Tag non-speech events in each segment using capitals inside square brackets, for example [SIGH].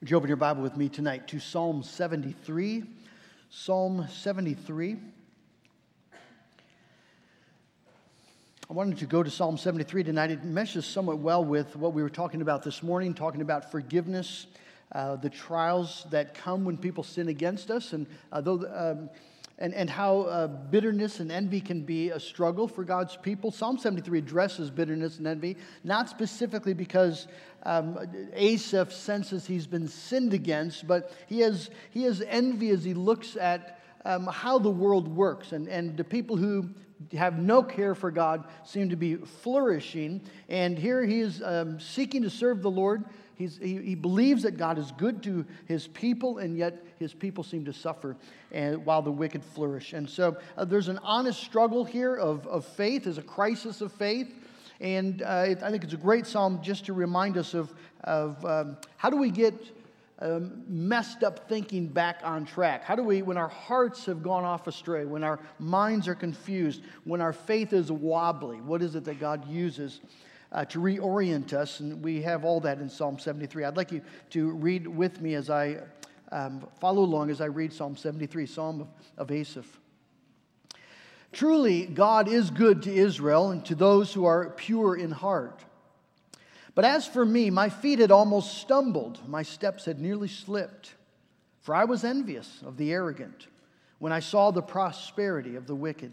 Would you open your Bible with me tonight to Psalm 73? Psalm 73. I wanted to go to Psalm 73 tonight. It meshes somewhat well with what we were talking about this morning, talking about forgiveness, uh, the trials that come when people sin against us, and uh, though. Um, and, and how uh, bitterness and envy can be a struggle for God's people. Psalm 73 addresses bitterness and envy, not specifically because um, Asaph senses he's been sinned against, but he has, he has envy as he looks at um, how the world works. And, and the people who have no care for God seem to be flourishing. And here he is um, seeking to serve the Lord. He's, he, he, believes that God is good to his people, and yet his people seem to suffer and, while the wicked flourish. And so uh, there's an honest struggle here of, of faith, there's a crisis of faith. And uh, it, I think it's a great psalm just to remind us of, of um, how do we get um, messed up thinking back on track? How do we, when our hearts have gone off astray, when our minds are confused, when our faith is wobbly, what is it that God uses uh, to reorient us? And we have all that in Psalm 73. I'd like you to read with me as I um, follow along as I read Psalm 73, Psalm of, of Asaph. Truly, God is good to Israel and to those who are pure in heart. But as for me, my feet had almost stumbled, my steps had nearly slipped. For I was envious of the arrogant when I saw the prosperity of the wicked.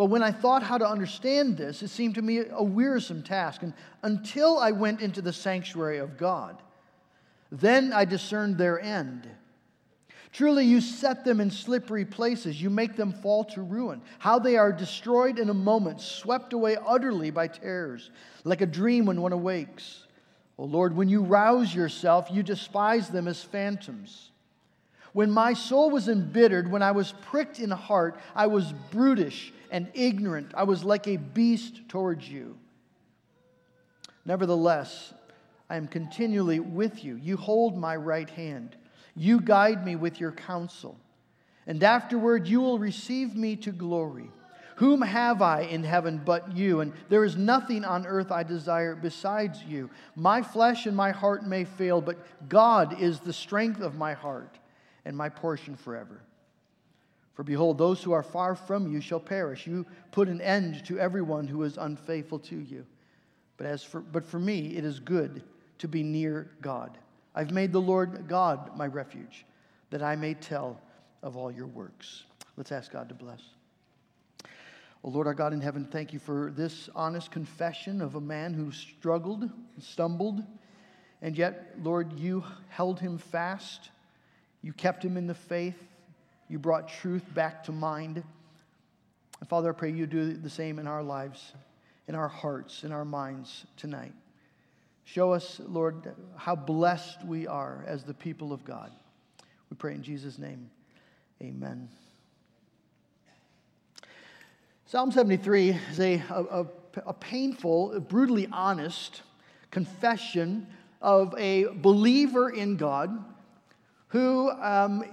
But when I thought how to understand this, it seemed to me a wearisome task. And until I went into the sanctuary of God, then I discerned their end. Truly, you set them in slippery places. You make them fall to ruin. How they are destroyed in a moment, swept away utterly by terrors, like a dream when one awakes. O Lord, when you rouse yourself, you despise them as phantoms. When my soul was embittered, when I was pricked in heart, I was brutish and ignorant. I was like a beast towards you. Nevertheless, I am continually with you. You hold my right hand. You guide me with your counsel, and afterward you will receive me to glory. Whom have I in heaven but you? And there is nothing on earth I desire besides you. My flesh and my heart may fail, but God is the strength of my heart and my portion forever. For behold, those who are far from you shall perish. You put an end to everyone who is unfaithful to you. But, as for, but for me, it is good to be near God. I've made the Lord God my refuge, that I may tell of all your works. Let's ask God to bless. Oh, Lord our God in heaven, thank you for this honest confession of a man who struggled, stumbled, and yet, Lord, you held him fast. You kept him in the faith. You brought truth back to mind. And Father, I pray you do the same in our lives, in our hearts, in our minds tonight. Show us, Lord, how blessed we are as the people of God. We pray in Jesus' name. Amen. Psalm 73 is a, a, a painful, brutally honest confession of a believer in God who um,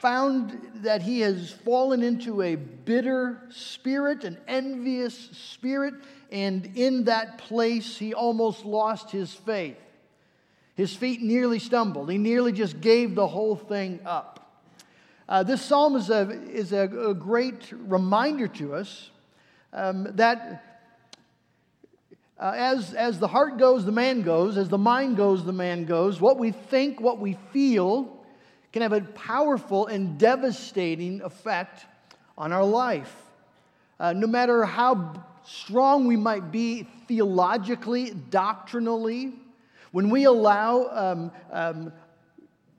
found that he has fallen into a bitter spirit, an envious spirit, and in that place, he almost lost his faith. His feet nearly stumbled. He nearly just gave the whole thing up. Uh, this psalm is, a, is a, a great reminder to us um, that Uh, as, as the heart goes, the man goes. As the mind goes, the man goes. What we think, what we feel, can have a powerful and devastating effect on our life. Uh, no matter how strong we might be theologically, doctrinally, when we allow um, um,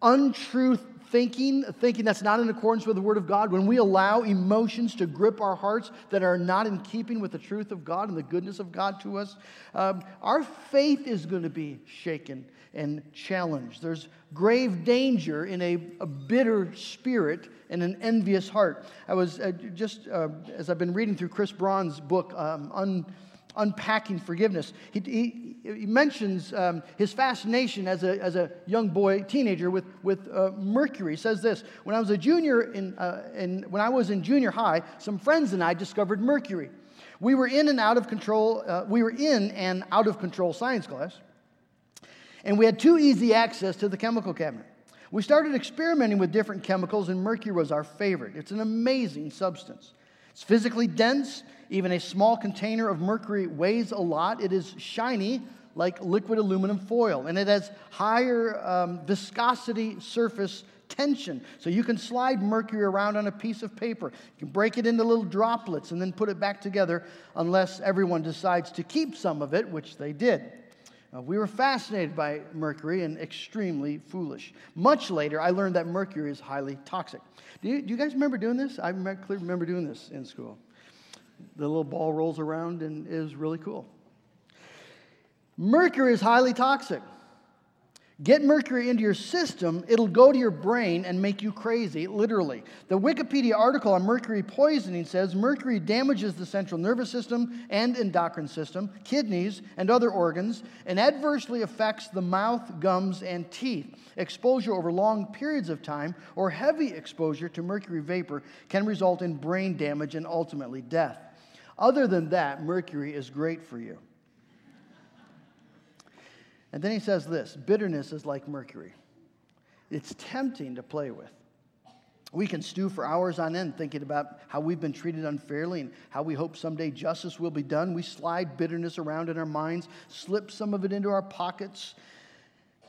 untruth thinking, thinking that's not in accordance with the Word of God, when we allow emotions to grip our hearts that are not in keeping with the truth of God and the goodness of God to us, um, our faith is going to be shaken and challenged. There's grave danger in a, a bitter spirit and an envious heart. I was uh, just, uh, as I've been reading through Chris Brauns' book, um, Un unpacking forgiveness. He, he, he mentions um, his fascination as a, as a young boy, teenager, with, with uh, Mercury. He says this When I was a junior, in, uh, in, when I was in junior high, some friends and I discovered Mercury. We were in and out of control, uh, we were in an out of control science class, and we had too easy access to the chemical cabinet. We started experimenting with different chemicals, and mercury was our favorite. It's an amazing substance. It's physically dense, even a small container of mercury weighs a lot. It is shiny like liquid aluminum foil, and it has higher um, viscosity surface tension. So you can slide mercury around on a piece of paper. You can break it into little droplets and then put it back together unless everyone decides to keep some of it, which they did. Uh, we were fascinated by mercury and extremely foolish. Much later, I learned that mercury is highly toxic. Do you, do you guys remember doing this? I clearly remember doing this in school the little ball rolls around and is really cool. Mercury is highly toxic. Get mercury into your system, it'll go to your brain and make you crazy, literally. The Wikipedia article on mercury poisoning says mercury damages the central nervous system and endocrine system, kidneys, and other organs, and adversely affects the mouth, gums, and teeth. Exposure over long periods of time or heavy exposure to mercury vapor can result in brain damage and ultimately death. Other than that, mercury is great for you. And then he says this bitterness is like mercury, it's tempting to play with. We can stew for hours on end thinking about how we've been treated unfairly and how we hope someday justice will be done. We slide bitterness around in our minds, slip some of it into our pockets,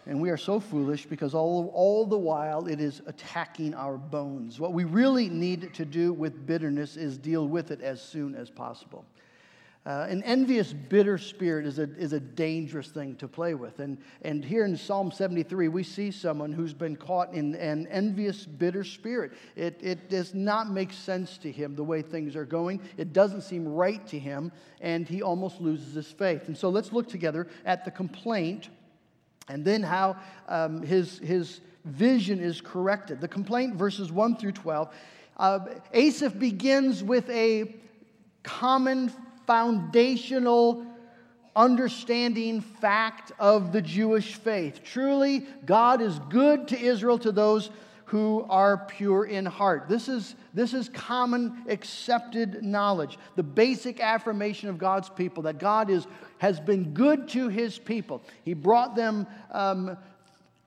and we are so foolish because all, all the while it is attacking our bones. What we really need to do with bitterness is deal with it as soon as possible. Uh, an envious, bitter spirit is a, is a dangerous thing to play with. And, and here in Psalm 73, we see someone who's been caught in an envious, bitter spirit. It, it does not make sense to him the way things are going. It doesn't seem right to him, and he almost loses his faith. And so let's look together at the complaint and then how um, his, his vision is corrected. The complaint, verses 1 through 12. Uh, Asaph begins with a common foundational understanding fact of the Jewish faith. Truly, God is good to Israel, to those who are pure in heart. This is, this is common accepted knowledge, the basic affirmation of God's people that God is, has been good to his people. He brought them. Um,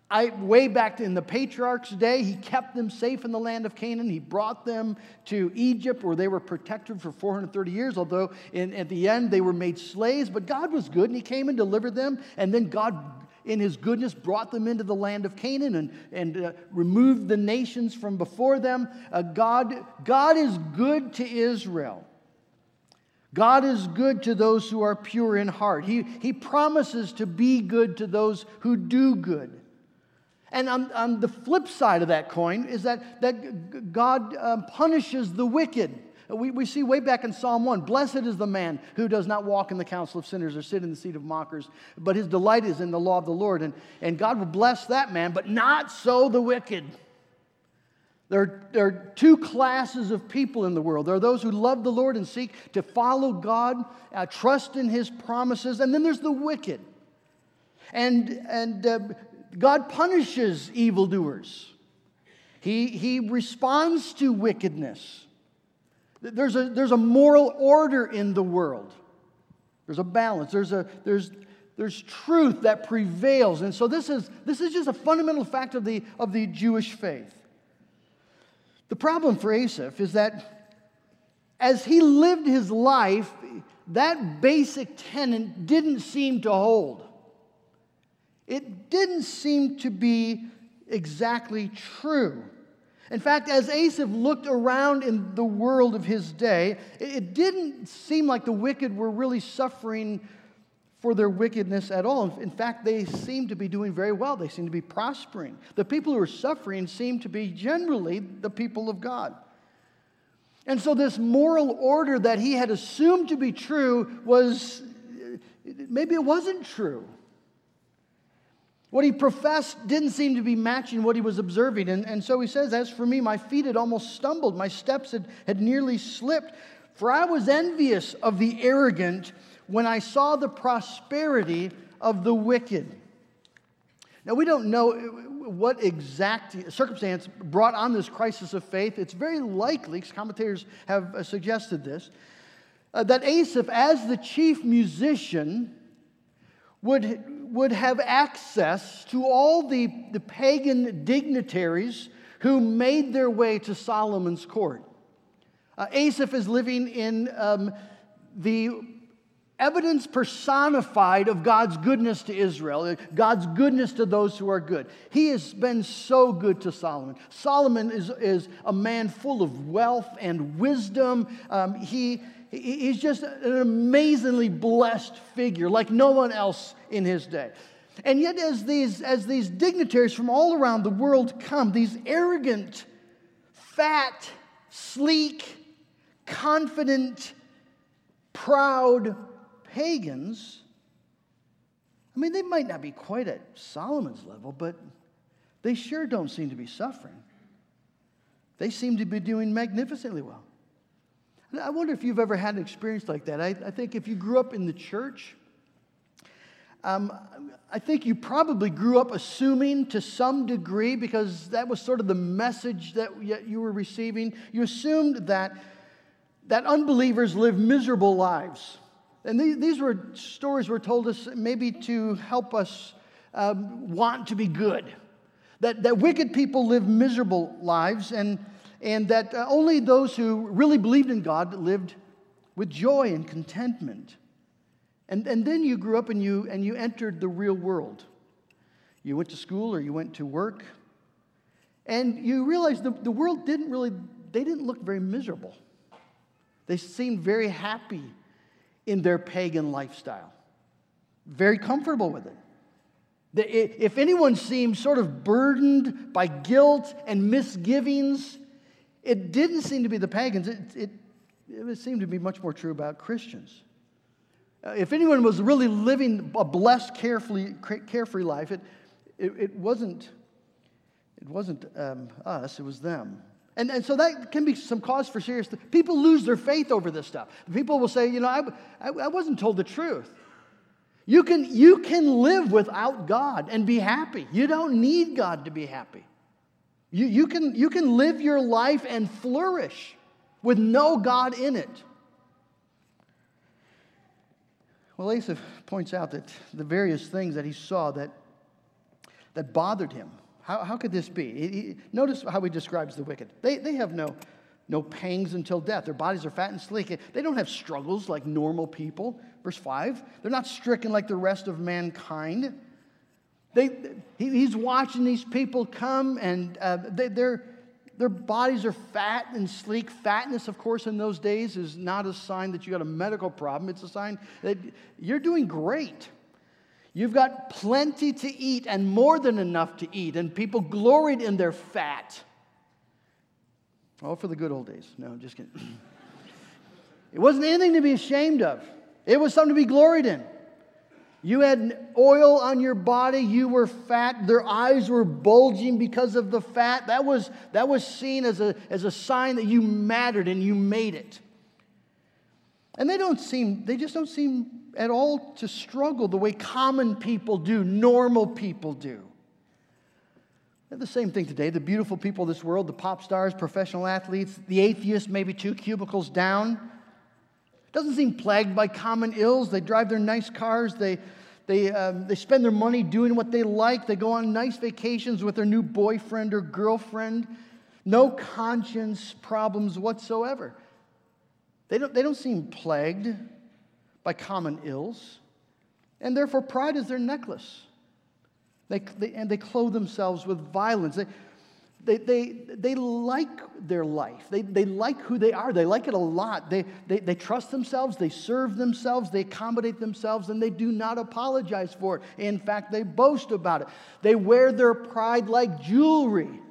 I, way back in the patriarch's day, he kept them safe in the land of Canaan. He brought them to Egypt where they were protected for 430 years, although in, at the end they were made slaves. But God was good and he came and delivered them. And then God in his goodness, brought them into the land of Canaan and, and uh, removed the nations from before them. Uh, God, God is good to Israel. God is good to those who are pure in heart. He, he promises to be good to those who do good. And on, on the flip side of that coin is that, that God um, punishes the wicked. We, we see way back in Psalm 1 Blessed is the man who does not walk in the counsel of sinners or sit in the seat of mockers, but his delight is in the law of the Lord. And, and God will bless that man, but not so the wicked. There, there are two classes of people in the world. There are those who love the Lord and seek to follow God, uh, trust in his promises, and then there's the wicked. And, and uh, God punishes evildoers, he, he responds to wickedness. There's a, there's a moral order in the world. There's a balance. There's, a, there's, there's truth that prevails. And so this is, this is just a fundamental fact of the, of the Jewish faith. The problem for Asaph is that as he lived his life, that basic tenet didn't seem to hold. It didn't seem to be exactly true. In fact, as Asaph looked around in the world of his day, it didn't seem like the wicked were really suffering for their wickedness at all. In fact, they seemed to be doing very well. They seemed to be prospering. The people who were suffering seemed to be generally the people of God. And so, this moral order that he had assumed to be true was maybe it wasn't true. What he professed didn't seem to be matching what he was observing. And, and so he says, As for me, my feet had almost stumbled, my steps had, had nearly slipped, for I was envious of the arrogant when I saw the prosperity of the wicked. Now, we don't know what exact circumstance brought on this crisis of faith. It's very likely, because commentators have suggested this, uh, that Asaph, as the chief musician, would would have access to all the, the pagan dignitaries who made their way to Solomon's court. Uh, Asaph is living in um, the evidence personified of God's goodness to Israel, God's goodness to those who are good. He has been so good to Solomon. Solomon is, is a man full of wealth and wisdom. Um, he, He's just an amazingly blessed figure, like no one else in his day. And yet, as these, as these dignitaries from all around the world come, these arrogant, fat, sleek, confident, proud pagans, I mean, they might not be quite at Solomon's level, but they sure don't seem to be suffering. They seem to be doing magnificently well. I wonder if you've ever had an experience like that. I, I think if you grew up in the church, um, I think you probably grew up assuming to some degree, because that was sort of the message that you were receiving, you assumed that, that unbelievers live miserable lives. And these, these were stories were told us maybe to help us um, want to be good. That, that wicked people live miserable lives, and and that uh, only those who really believed in God lived with joy and contentment. And, and then you grew up and you, and you entered the real world. You went to school or you went to work, and you realized the, the world didn't really, they didn't look very miserable. They seemed very happy in their pagan lifestyle, very comfortable with it. If anyone seemed sort of burdened by guilt and misgivings, it didn't seem to be the pagans, it, it, it seemed to be much more true about Christians. Uh, if anyone was really living a blessed, carefree, carefree life, it, it, it wasn't, it wasn't um, us, it was them. And, and so that can be some cause for serious. People lose their faith over this stuff. People will say, you know, I, I, I wasn't told the truth. You can, you can live without God and be happy. You don't need God to be happy. You, you, can, you can live your life and flourish with no God in it. Well, Asaph points out that the various things that he saw that, that bothered him. How, how could this be? He, notice how he describes the wicked. They, they have no, no pangs until death. Their bodies are fat and sleek. They don't have struggles like normal people. Verse 5 they're not stricken like the rest of mankind. They, he, he's watching these people come, and uh, they, their, their bodies are fat and sleek. Fatness, of course, in those days is not a sign that you got a medical problem, it's a sign that you're doing great. You've got plenty to eat and more than enough to eat, and people gloried in their fat. Oh, for the good old days. No, just kidding. [CLEARS THROAT] it wasn't anything to be ashamed of, it was something to be gloried in. You had oil on your body, you were fat, their eyes were bulging because of the fat. That was, that was seen as a, as a sign that you mattered and you made it. And they don't seem, they just don't seem at all to struggle the way common people do, normal people do. They're the same thing today. The beautiful people of this world, the pop stars, professional athletes, the atheists, maybe two cubicles down, doesn't seem plagued by common ills. They drive their nice cars. They, they, um, they spend their money doing what they like. They go on nice vacations with their new boyfriend or girlfriend. No conscience problems whatsoever. They don't, they don't seem plagued by common ills, and therefore pride is their necklace. They, they, and they clothe themselves with violence. They, they, they, they like their life. They, they like who they are. They like it a lot. They, they, they trust themselves. They serve themselves. They accommodate themselves, and they do not apologize for it. In fact, they boast about it. They wear their pride like jewelry.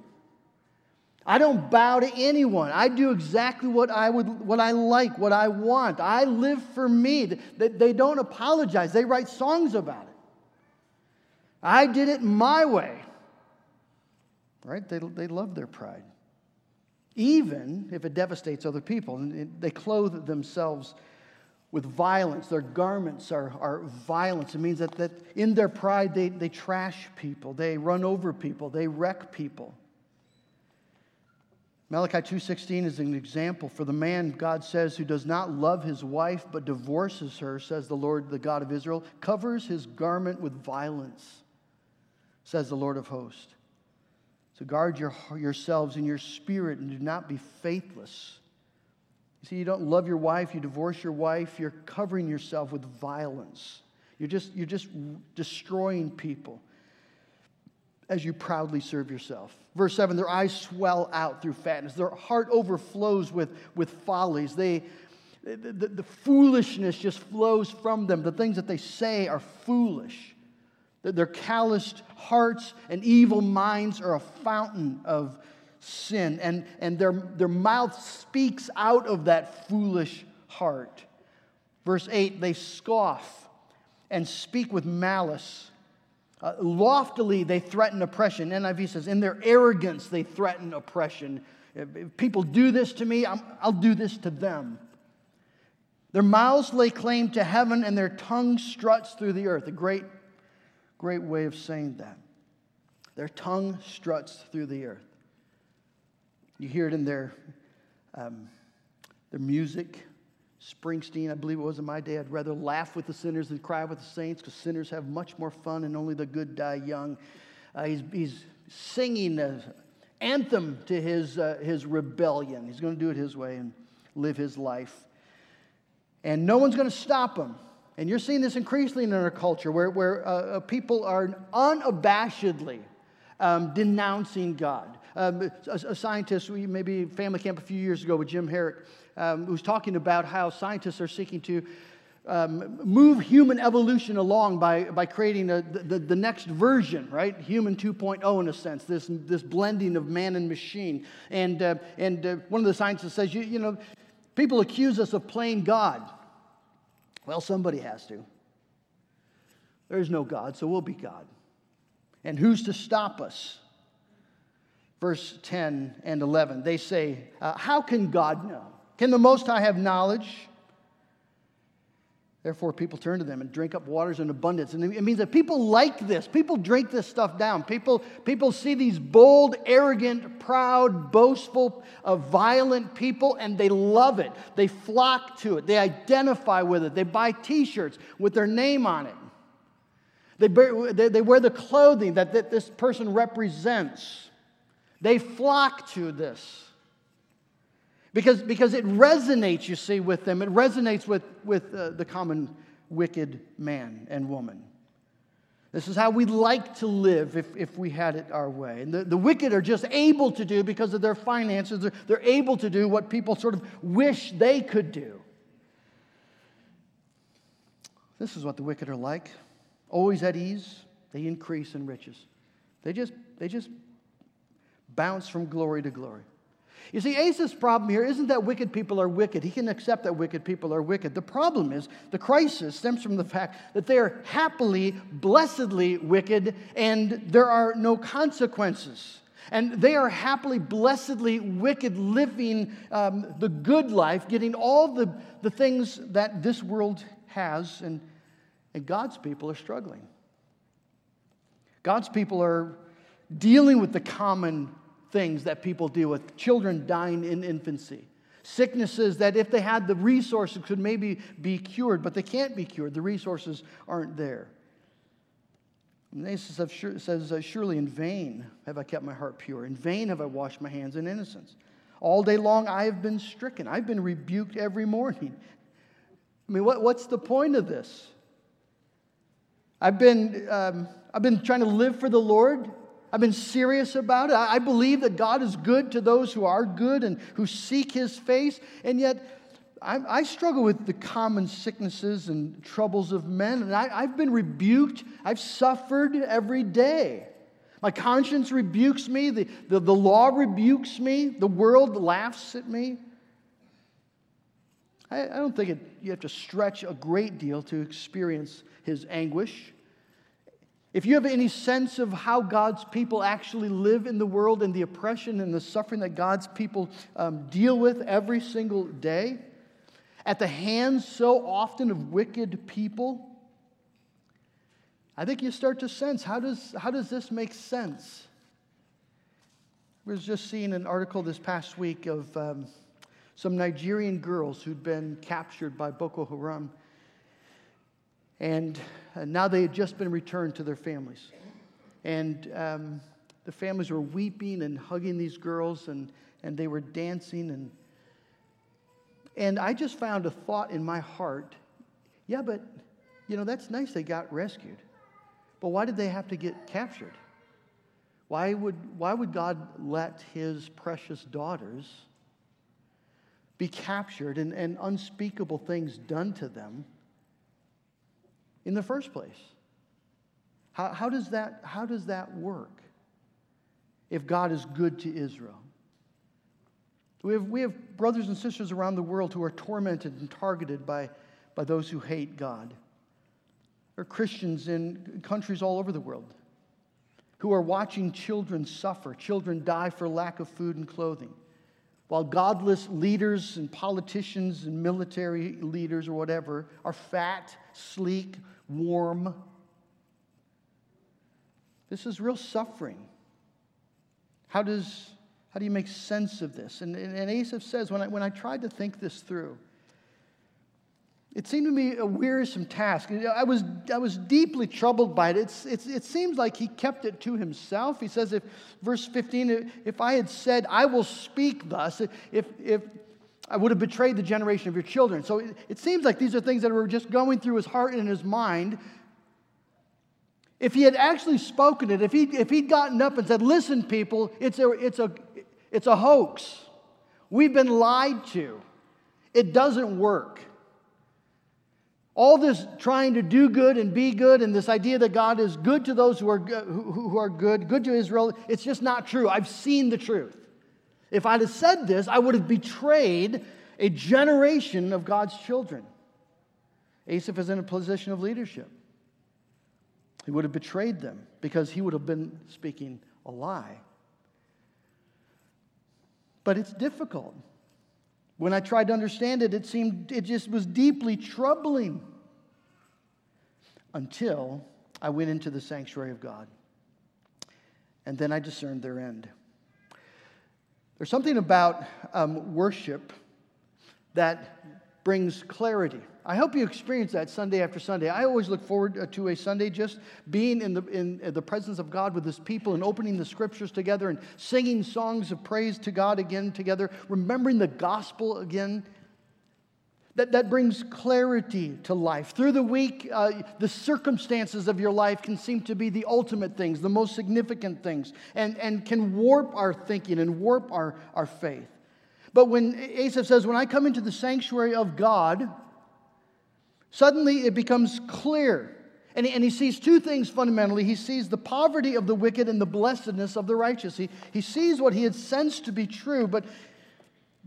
I don't bow to anyone. I do exactly what I would what I like, what I want. I live for me. They, they don't apologize. They write songs about it. I did it my way. Right? They, they love their pride. Even if it devastates other people. And they clothe themselves with violence. Their garments are, are violence. It means that, that in their pride, they, they trash people, they run over people, they wreck people. Malachi 2:16 is an example for the man God says who does not love his wife but divorces her says the Lord the God of Israel covers his garment with violence says the Lord of hosts. So guard your, yourselves in your spirit and do not be faithless. You see, you don't love your wife, you divorce your wife, you're covering yourself with violence. You're just, you're just destroying people as you proudly serve yourself. Verse 7 their eyes swell out through fatness, their heart overflows with, with follies. They, the, the, the foolishness just flows from them. The things that they say are foolish. Their calloused hearts and evil minds are a fountain of sin, and, and their, their mouth speaks out of that foolish heart. Verse 8 they scoff and speak with malice. Uh, loftily, they threaten oppression. NIV says, in their arrogance, they threaten oppression. If, people do this to me, i will do this to them. Their mouths lay claim to heaven, and their tongue struts through the earth. A great great way of saying that. Their tongue struts through the earth. You hear it in their, um, their music. Springsteen, I believe it was in my day, I'd rather laugh with the sinners than cry with the saints because sinners have much more fun and only the good die young. Uh, he's, he's singing an anthem to his, uh, his rebellion. He's going to do it his way and live his life. And no one's going to stop him. And you're seeing this increasingly in our culture where, where uh, uh, people are unabashedly um, denouncing God. Um, a, a, scientist, we maybe family camp a few years ago with Jim Herrick, um, was talking about how scientists are seeking to um, move human evolution along by, by creating a, the, the next version, right? Human 2.0 in a sense, this, this blending of man and machine. And, uh, and uh, one of the scientists says, you, you know, people accuse us of playing God. Well, somebody has to. There is no God, so we'll be God. And who's to stop us? Verse 10 and 11, they say, uh, How can God know? Can the Most High have knowledge? Therefore, people turn to them and drink up waters in abundance. And it means that people like this. People drink this stuff down. People, people see these bold, arrogant, proud, boastful, uh, violent people, and they love it. They flock to it. They identify with it. They buy t shirts with their name on it. They, bear, they, they wear the clothing that, that this person represents. They flock to this. Because, because it resonates, you see, with them. It resonates with, with uh, the common wicked man and woman. This is how we'd like to live if, if we had it our way. And the, the wicked are just able to do, because of their finances, they're, they're able to do what people sort of wish they could do. This is what the wicked are like always at ease, they increase in riches. They just, they just bounce from glory to glory. You see, Asaph's problem here isn't that wicked people are wicked. He can accept that wicked people are wicked. The problem is the crisis stems from the fact that they are happily, blessedly wicked, and there are no consequences. And they are happily, blessedly wicked, living um, the good life, getting all the, the things that this world has, and, and God's people are struggling. God's people are dealing with the common things that people deal with children dying in infancy, sicknesses that, if they had the resources, could maybe be cured, but they can't be cured. The resources aren't there. And they says, Surely in vain have I kept my heart pure. In vain have I washed my hands in innocence. All day long I have been stricken. I've been rebuked every morning. I mean, what, what's the point of this? I've been, um, I've been trying to live for the Lord. I've been serious about it. I, believe that God is good to those who are good and who seek his face. And yet, I, I struggle with the common sicknesses and troubles of men. And I, I've been rebuked. I've suffered every day. My conscience rebukes me. The, the, the law rebukes me. The world laughs at me. I, I don't think it, you have to stretch a great deal to experience his anguish. If you have any sense of how God's people actually live in the world and the oppression and the suffering that God's people um, deal with every single day, at the hands so often of wicked people, I think you start to sense how does, how does this make sense? I was just seeing an article this past week of um, some Nigerian girls who'd been captured by Boko Haram. And uh, now they had just been returned to their families. And um, the families were weeping and hugging these girls, and, and they were dancing. And, and I just found a thought in my heart yeah, but, you know, that's nice they got rescued. But why did they have to get captured? Why would, why would God let his precious daughters be captured and, and unspeakable things done to them in the first place? How, how, does that, how does that work if God is good to Israel? We have, we have brothers and sisters around the world who are tormented and targeted by, by those who hate God. There are Christians in countries all over the world who are watching children suffer, children die for lack of food and clothing. While godless leaders and politicians and military leaders or whatever are fat, sleek, warm. This is real suffering. How, does, how do you make sense of this? And, and, and Asaph says, when I, when I tried to think this through, it seemed to me a wearisome task. I was, I was deeply troubled by it. It's, it's, it seems like he kept it to himself. He says, if, verse 15, if I had said, I will speak thus, if, if I would have betrayed the generation of your children. So it, it seems like these are things that were just going through his heart and his mind. If he had actually spoken it, if, he, if he'd gotten up and said, Listen, people, it's a, it's, a, it's a hoax. We've been lied to. It doesn't work. All this trying to do good and be good, and this idea that God is good to those who are, who, who are good, good to Israel, it's just not true. I've seen the truth. If I'd have said this, I would have betrayed a generation of God's children. Asaph is in a position of leadership. He would have betrayed them because he would have been speaking a lie. But it's difficult. When I tried to understand it, it seemed it just was deeply troubling until I went into the sanctuary of God. And then I discerned their end. There's something about um, worship that brings clarity. I hope you experience that Sunday after Sunday. I always look forward uh, to a Sunday just being in the, in the presence of God with His people and opening the scriptures together and singing songs of praise to God again together, remembering the gospel again. That, that brings clarity to life. Through the week, uh, the circumstances of your life can seem to be the ultimate things, the most significant things, and, and can warp our thinking and warp our, our faith. But when Asaph says, When I come into the sanctuary of God, Suddenly it becomes clear. And he, and he sees two things fundamentally. He sees the poverty of the wicked and the blessedness of the righteous. He, he sees what he had sensed to be true, but,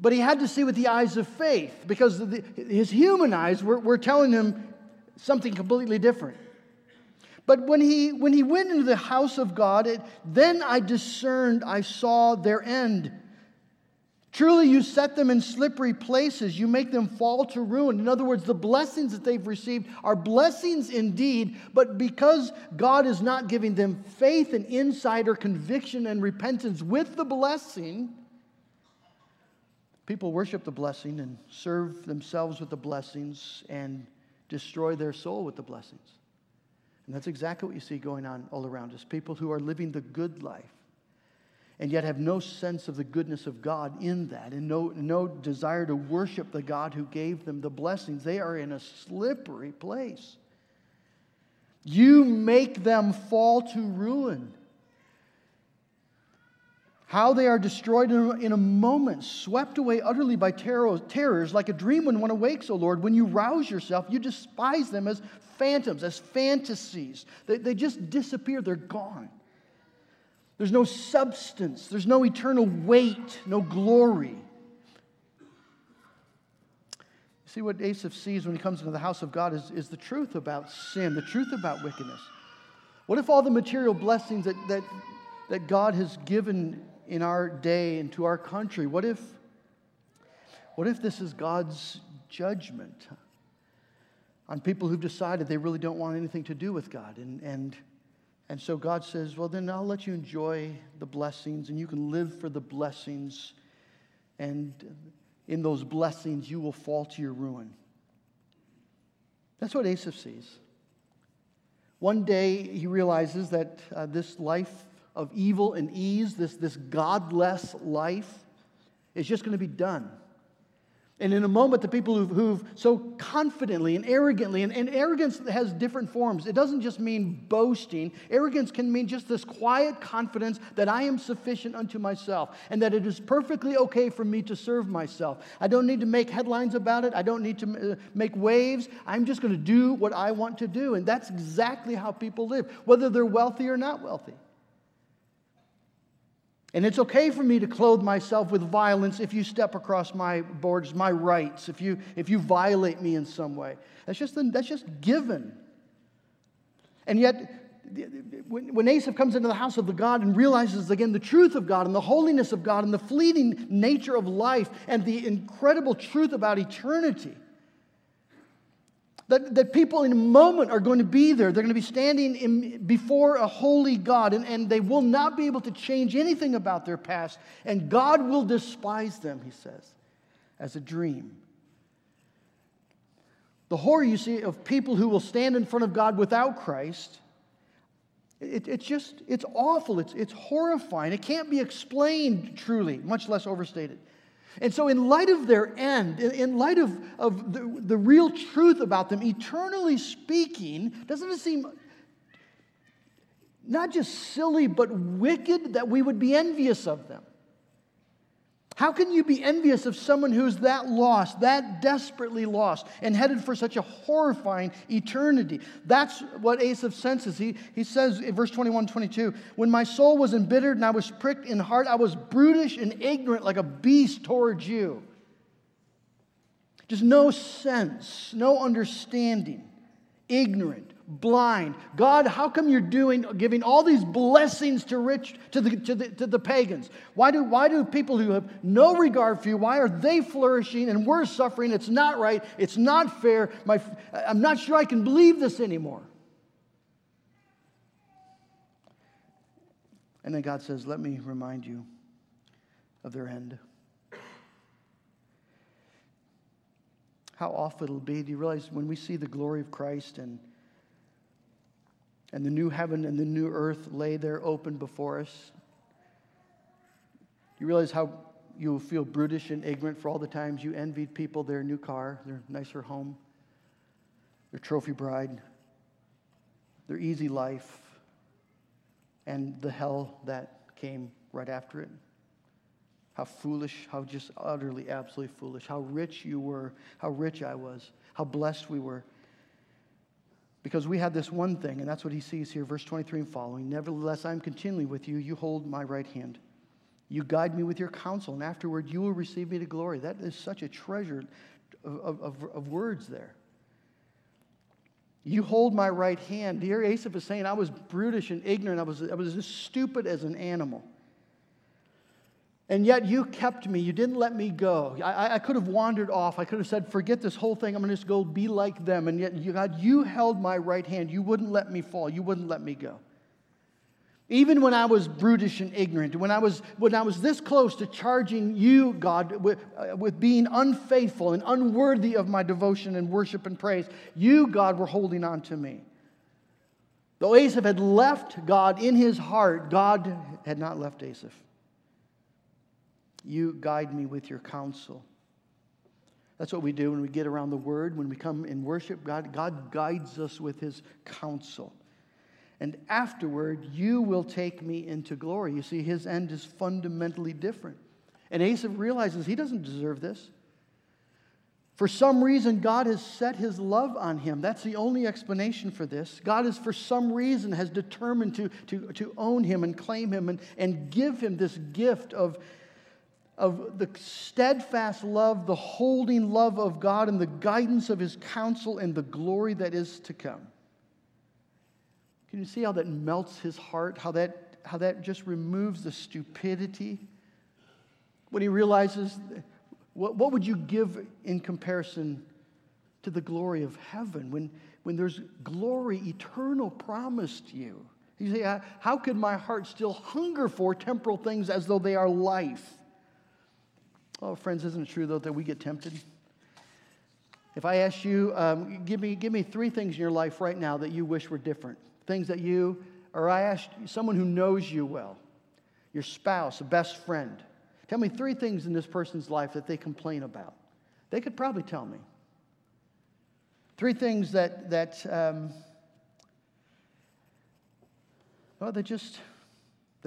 but he had to see with the eyes of faith because the, his human eyes were, were telling him something completely different. But when he, when he went into the house of God, it, then I discerned, I saw their end. Truly, you set them in slippery places. You make them fall to ruin. In other words, the blessings that they've received are blessings indeed, but because God is not giving them faith and insight or conviction and repentance with the blessing, people worship the blessing and serve themselves with the blessings and destroy their soul with the blessings. And that's exactly what you see going on all around us people who are living the good life and yet have no sense of the goodness of God in that and no, no desire to worship the God who gave them the blessings. They are in a slippery place. You make them fall to ruin. How they are destroyed in a moment, swept away utterly by terrors, like a dream when one awakes, O Lord. When you rouse yourself, you despise them as phantoms, as fantasies. They, they just disappear, they're gone. There's no substance, there's no eternal weight, no glory. See what Asaph sees when he comes into the house of God is, is the truth about sin, the truth about wickedness. What if all the material blessings that, that, that God has given in our day and to our country, what if, what if this is God's judgment on people who've decided they really don't want anything to do with God? And, and and so God says, Well, then I'll let you enjoy the blessings and you can live for the blessings. And in those blessings, you will fall to your ruin. That's what Asaph sees. One day, he realizes that uh, this life of evil and ease, this, this godless life, is just going to be done. And in a moment, the people who've, who've so confidently and arrogantly, and, and, arrogance has different forms. It doesn't just mean boasting. Arrogance can mean just this quiet confidence that I am sufficient unto myself and that it is perfectly okay for me to serve myself. I don't need to make headlines about it, I don't need to uh, make waves. I'm just going to do what I want to do. And that's exactly how people live, whether they're wealthy or not wealthy. And it's okay for me to clothe myself with violence if you step across my borders, my rights, if you, if you violate me in some way. That's just, that's just given. And yet, when Asaph comes into the house of the God and realizes again the truth of God and the holiness of God and the fleeting nature of life and the incredible truth about eternity, that, that people in a moment are going to be there. They're going to be standing in, before a holy God, and, and they will not be able to change anything about their past. And God will despise them, he says, as a dream. The horror you see of people who will stand in front of God without Christ, it, it's just, it's awful. It's, it's horrifying. It can't be explained truly, much less overstated. And so, in light of their end, in light of, of the, the real truth about them, eternally speaking, doesn't it seem not just silly, but wicked that we would be envious of them? How can you be envious of someone who's that lost, that desperately lost, and headed for such a horrifying eternity? That's what Asaph senses. He, he says in verse 21 22, When my soul was embittered and I was pricked in heart, I was brutish and ignorant like a beast towards you. Just no sense, no understanding, ignorant blind. God, how come you're doing, giving all these blessings to rich, to the, to the, to the pagans? Why do, why do people who have no regard for you, why are they flourishing and we're suffering? It's not right. It's not fair. My, I'm not sure I can believe this anymore. And then God says, Let me remind you of their end. How awful it'll be. Do you realize when we see the glory of Christ and and the new heaven and the new earth lay there open before us. You realize how you feel brutish and ignorant for all the times you envied people their new car, their nicer home, their trophy bride, their easy life, and the hell that came right after it. How foolish, how just utterly, absolutely foolish. How rich you were, how rich I was, how blessed we were. Because we had this one thing, and that's what he sees here, verse 23 and following. Nevertheless, I am continually with you. You hold my right hand. You guide me with your counsel, and afterward you will receive me to glory. That is such a treasure of, of, of words there. You hold my right hand. Dear Asaph is saying, I was brutish and ignorant. I was, I was as stupid as an animal. And yet you kept me. You didn't let me go. I, I, could have wandered off. I could have said, forget this whole thing. I'm going to just go be like them. And yet, you, God, you held my right hand. You wouldn't let me fall. You wouldn't let me go. Even when I was brutish and ignorant, when I was, when I was this close to charging you, God, with, uh, with being unfaithful and unworthy of my devotion and worship and praise, you, God, were holding on to me. Though Asaph had left God in his heart, God had not left Asaph. You guide me with your counsel. That's what we do when we get around the word, when we come in worship. God, God guides us with his counsel. And afterward, you will take me into glory. You see, his end is fundamentally different. And Asaph realizes he doesn't deserve this. For some reason, God has set his love on him. That's the only explanation for this. God is, for some reason, has determined to, to, to own him and claim him and, and give him this gift of, of the steadfast love, the holding love of God, and the guidance of his counsel and the glory that is to come. Can you see how that melts his heart? How that, how that just removes the stupidity? When he realizes what, what would you give in comparison to the glory of heaven when, when there's glory eternal promised you? You say, uh, How could my heart still hunger for temporal things as though they are life? Oh, friends, isn't it true, though, that we get tempted? If I ask you, um, give, me, give me three things in your life right now that you wish were different, things that you, or I ask someone who knows you well, your spouse, a best friend, Tell me three things in this person's life that they complain about. They could probably tell me. Three things that, that um, well, they just,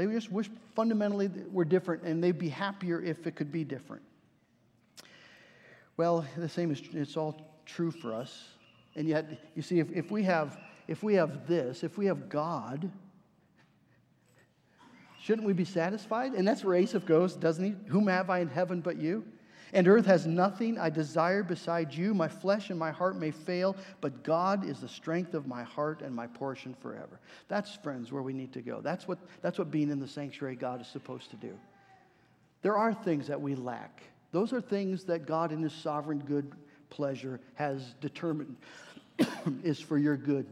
they just wish fundamentally were different and they'd be happier if it could be different. Well, the same is, it's all true for us. And yet, you see, if, if we have, if we have this, if we have God, Shouldn't we be satisfied? And that's where Asaph goes, doesn't he? Whom have I in heaven but you? And earth has nothing I desire beside you. My flesh and my heart may fail, but God is the strength of my heart and my portion forever. That's, friends, where we need to go. That's what, that's what being in the sanctuary God is supposed to do. There are things that we lack. Those are things that God, in His sovereign good pleasure, has determined [COUGHS] is for your good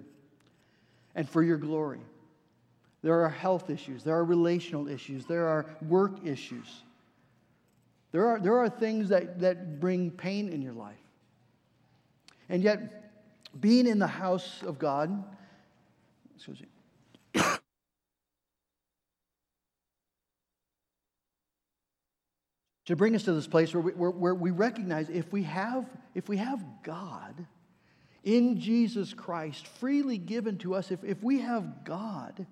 and for your glory. There are health issues, there are relational issues, there are work issues. There are, there are things that, that bring pain in your life. And yet, being in the house of God, excuse me, [COUGHS] to bring us to this place where we, where, where we recognize if we have if we have God in Jesus Christ freely given to us, if, if we have God,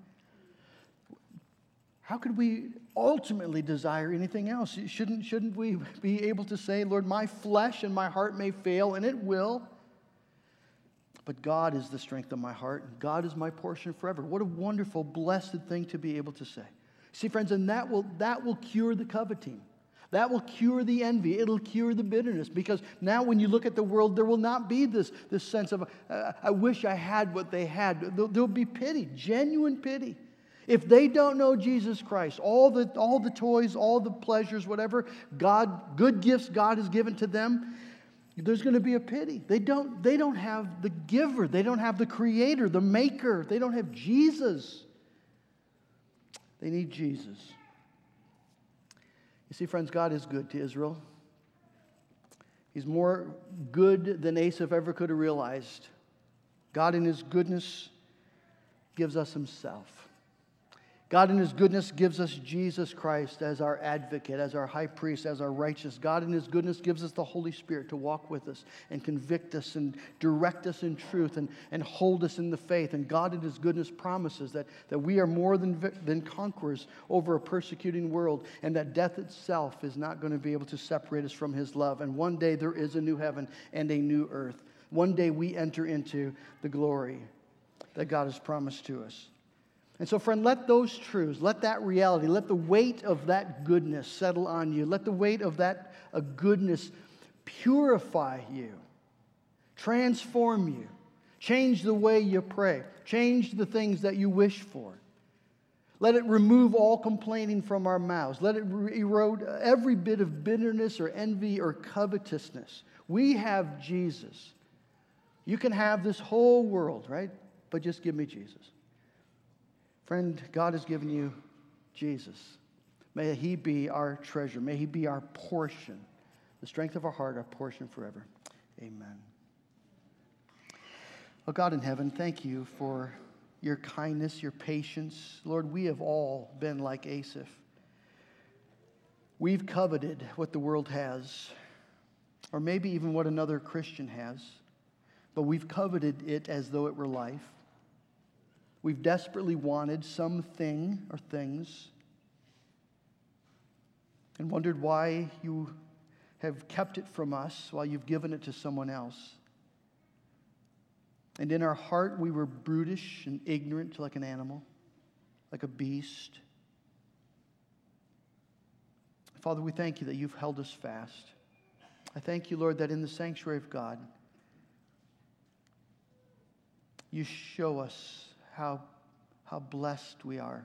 how could we ultimately desire anything else? Shouldn't, shouldn't we be able to say, Lord, my flesh and my heart may fail, and it will, but God is the strength of my heart, and God is my portion forever. What a wonderful, blessed thing to be able to say. See, friends, and that will, that will cure the coveting. That will cure the envy. It'll cure the bitterness. Because now, when you look at the world, there will not be this, this sense of, uh, I wish I had what they had. There'll, there'll be pity, genuine pity. If they don't know Jesus Christ, all the, all the toys, all the pleasures, whatever God, good gifts God has given to them, there's going to be a pity. They don't, they don't have the giver, they don't have the creator, the maker, they don't have Jesus. They need Jesus. You see, friends, God is good to Israel. He's more good than Asaph ever could have realized. God, in his goodness, gives us himself. God, in His goodness, gives us Jesus Christ as our advocate, as our high priest, as our righteous. God, in His goodness, gives us the Holy Spirit to walk with us and convict us and direct us in truth and, and hold us in the faith. And God, in His goodness, promises that, that we are more than, than conquerors over a persecuting world and that death itself is not going to be able to separate us from His love. And one day there is a new heaven and a new earth. One day we enter into the glory that God has promised to us. And so, friend, let those truths, let that reality, let the weight of that goodness settle on you. Let the weight of that uh, goodness purify you, transform you, change the way you pray, change the things that you wish for. Let it remove all complaining from our mouths. Let it erode every bit of bitterness or envy or covetousness. We have Jesus. You can have this whole world, right? But just give me Jesus. Friend, God has given you Jesus. May he be our treasure. May he be our portion, the strength of our heart, our portion forever. Amen. Oh, God in heaven, thank you for your kindness, your patience. Lord, we have all been like Asaph. We've coveted what the world has, or maybe even what another Christian has, but we've coveted it as though it were life. We've desperately wanted something or things and wondered why you have kept it from us while you've given it to someone else. And in our heart, we were brutish and ignorant like an animal, like a beast. Father, we thank you that you've held us fast. I thank you, Lord, that in the sanctuary of God, you show us how, how blessed we are.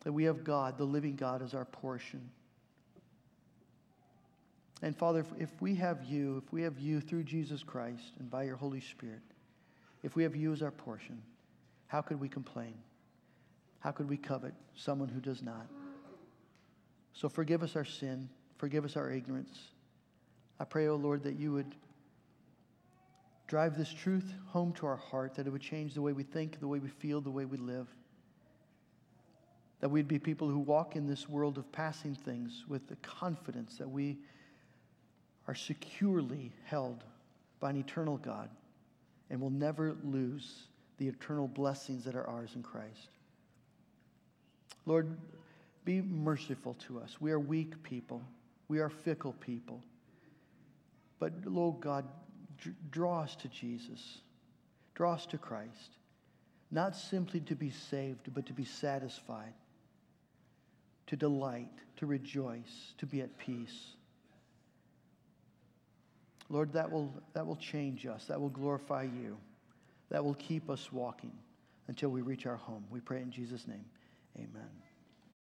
That we have God, the living God, as our portion. And Father, if, if we have you, if we have you through Jesus Christ and by your Holy Spirit, if we have you as our portion, how could we complain? How could we covet someone who does not? So forgive us our sin, forgive us our ignorance. I pray, O oh Lord, that you would drive this truth home to our heart, that it would change the way we think, the way we feel, the way we live. That we'd be people who walk in this world of passing things with the confidence that we are securely held by an eternal God and will never lose the eternal blessings that are ours in Christ. Lord, be merciful to us. We are weak people, we are fickle people. But, Lord God, draw us to Jesus, draw us to Christ, not simply to be saved, but to be satisfied, to delight, to rejoice, to be at peace. Lord, that will, that will change us. That will glorify you. That will keep us walking until we reach our home. We pray in Jesus' name. Amen.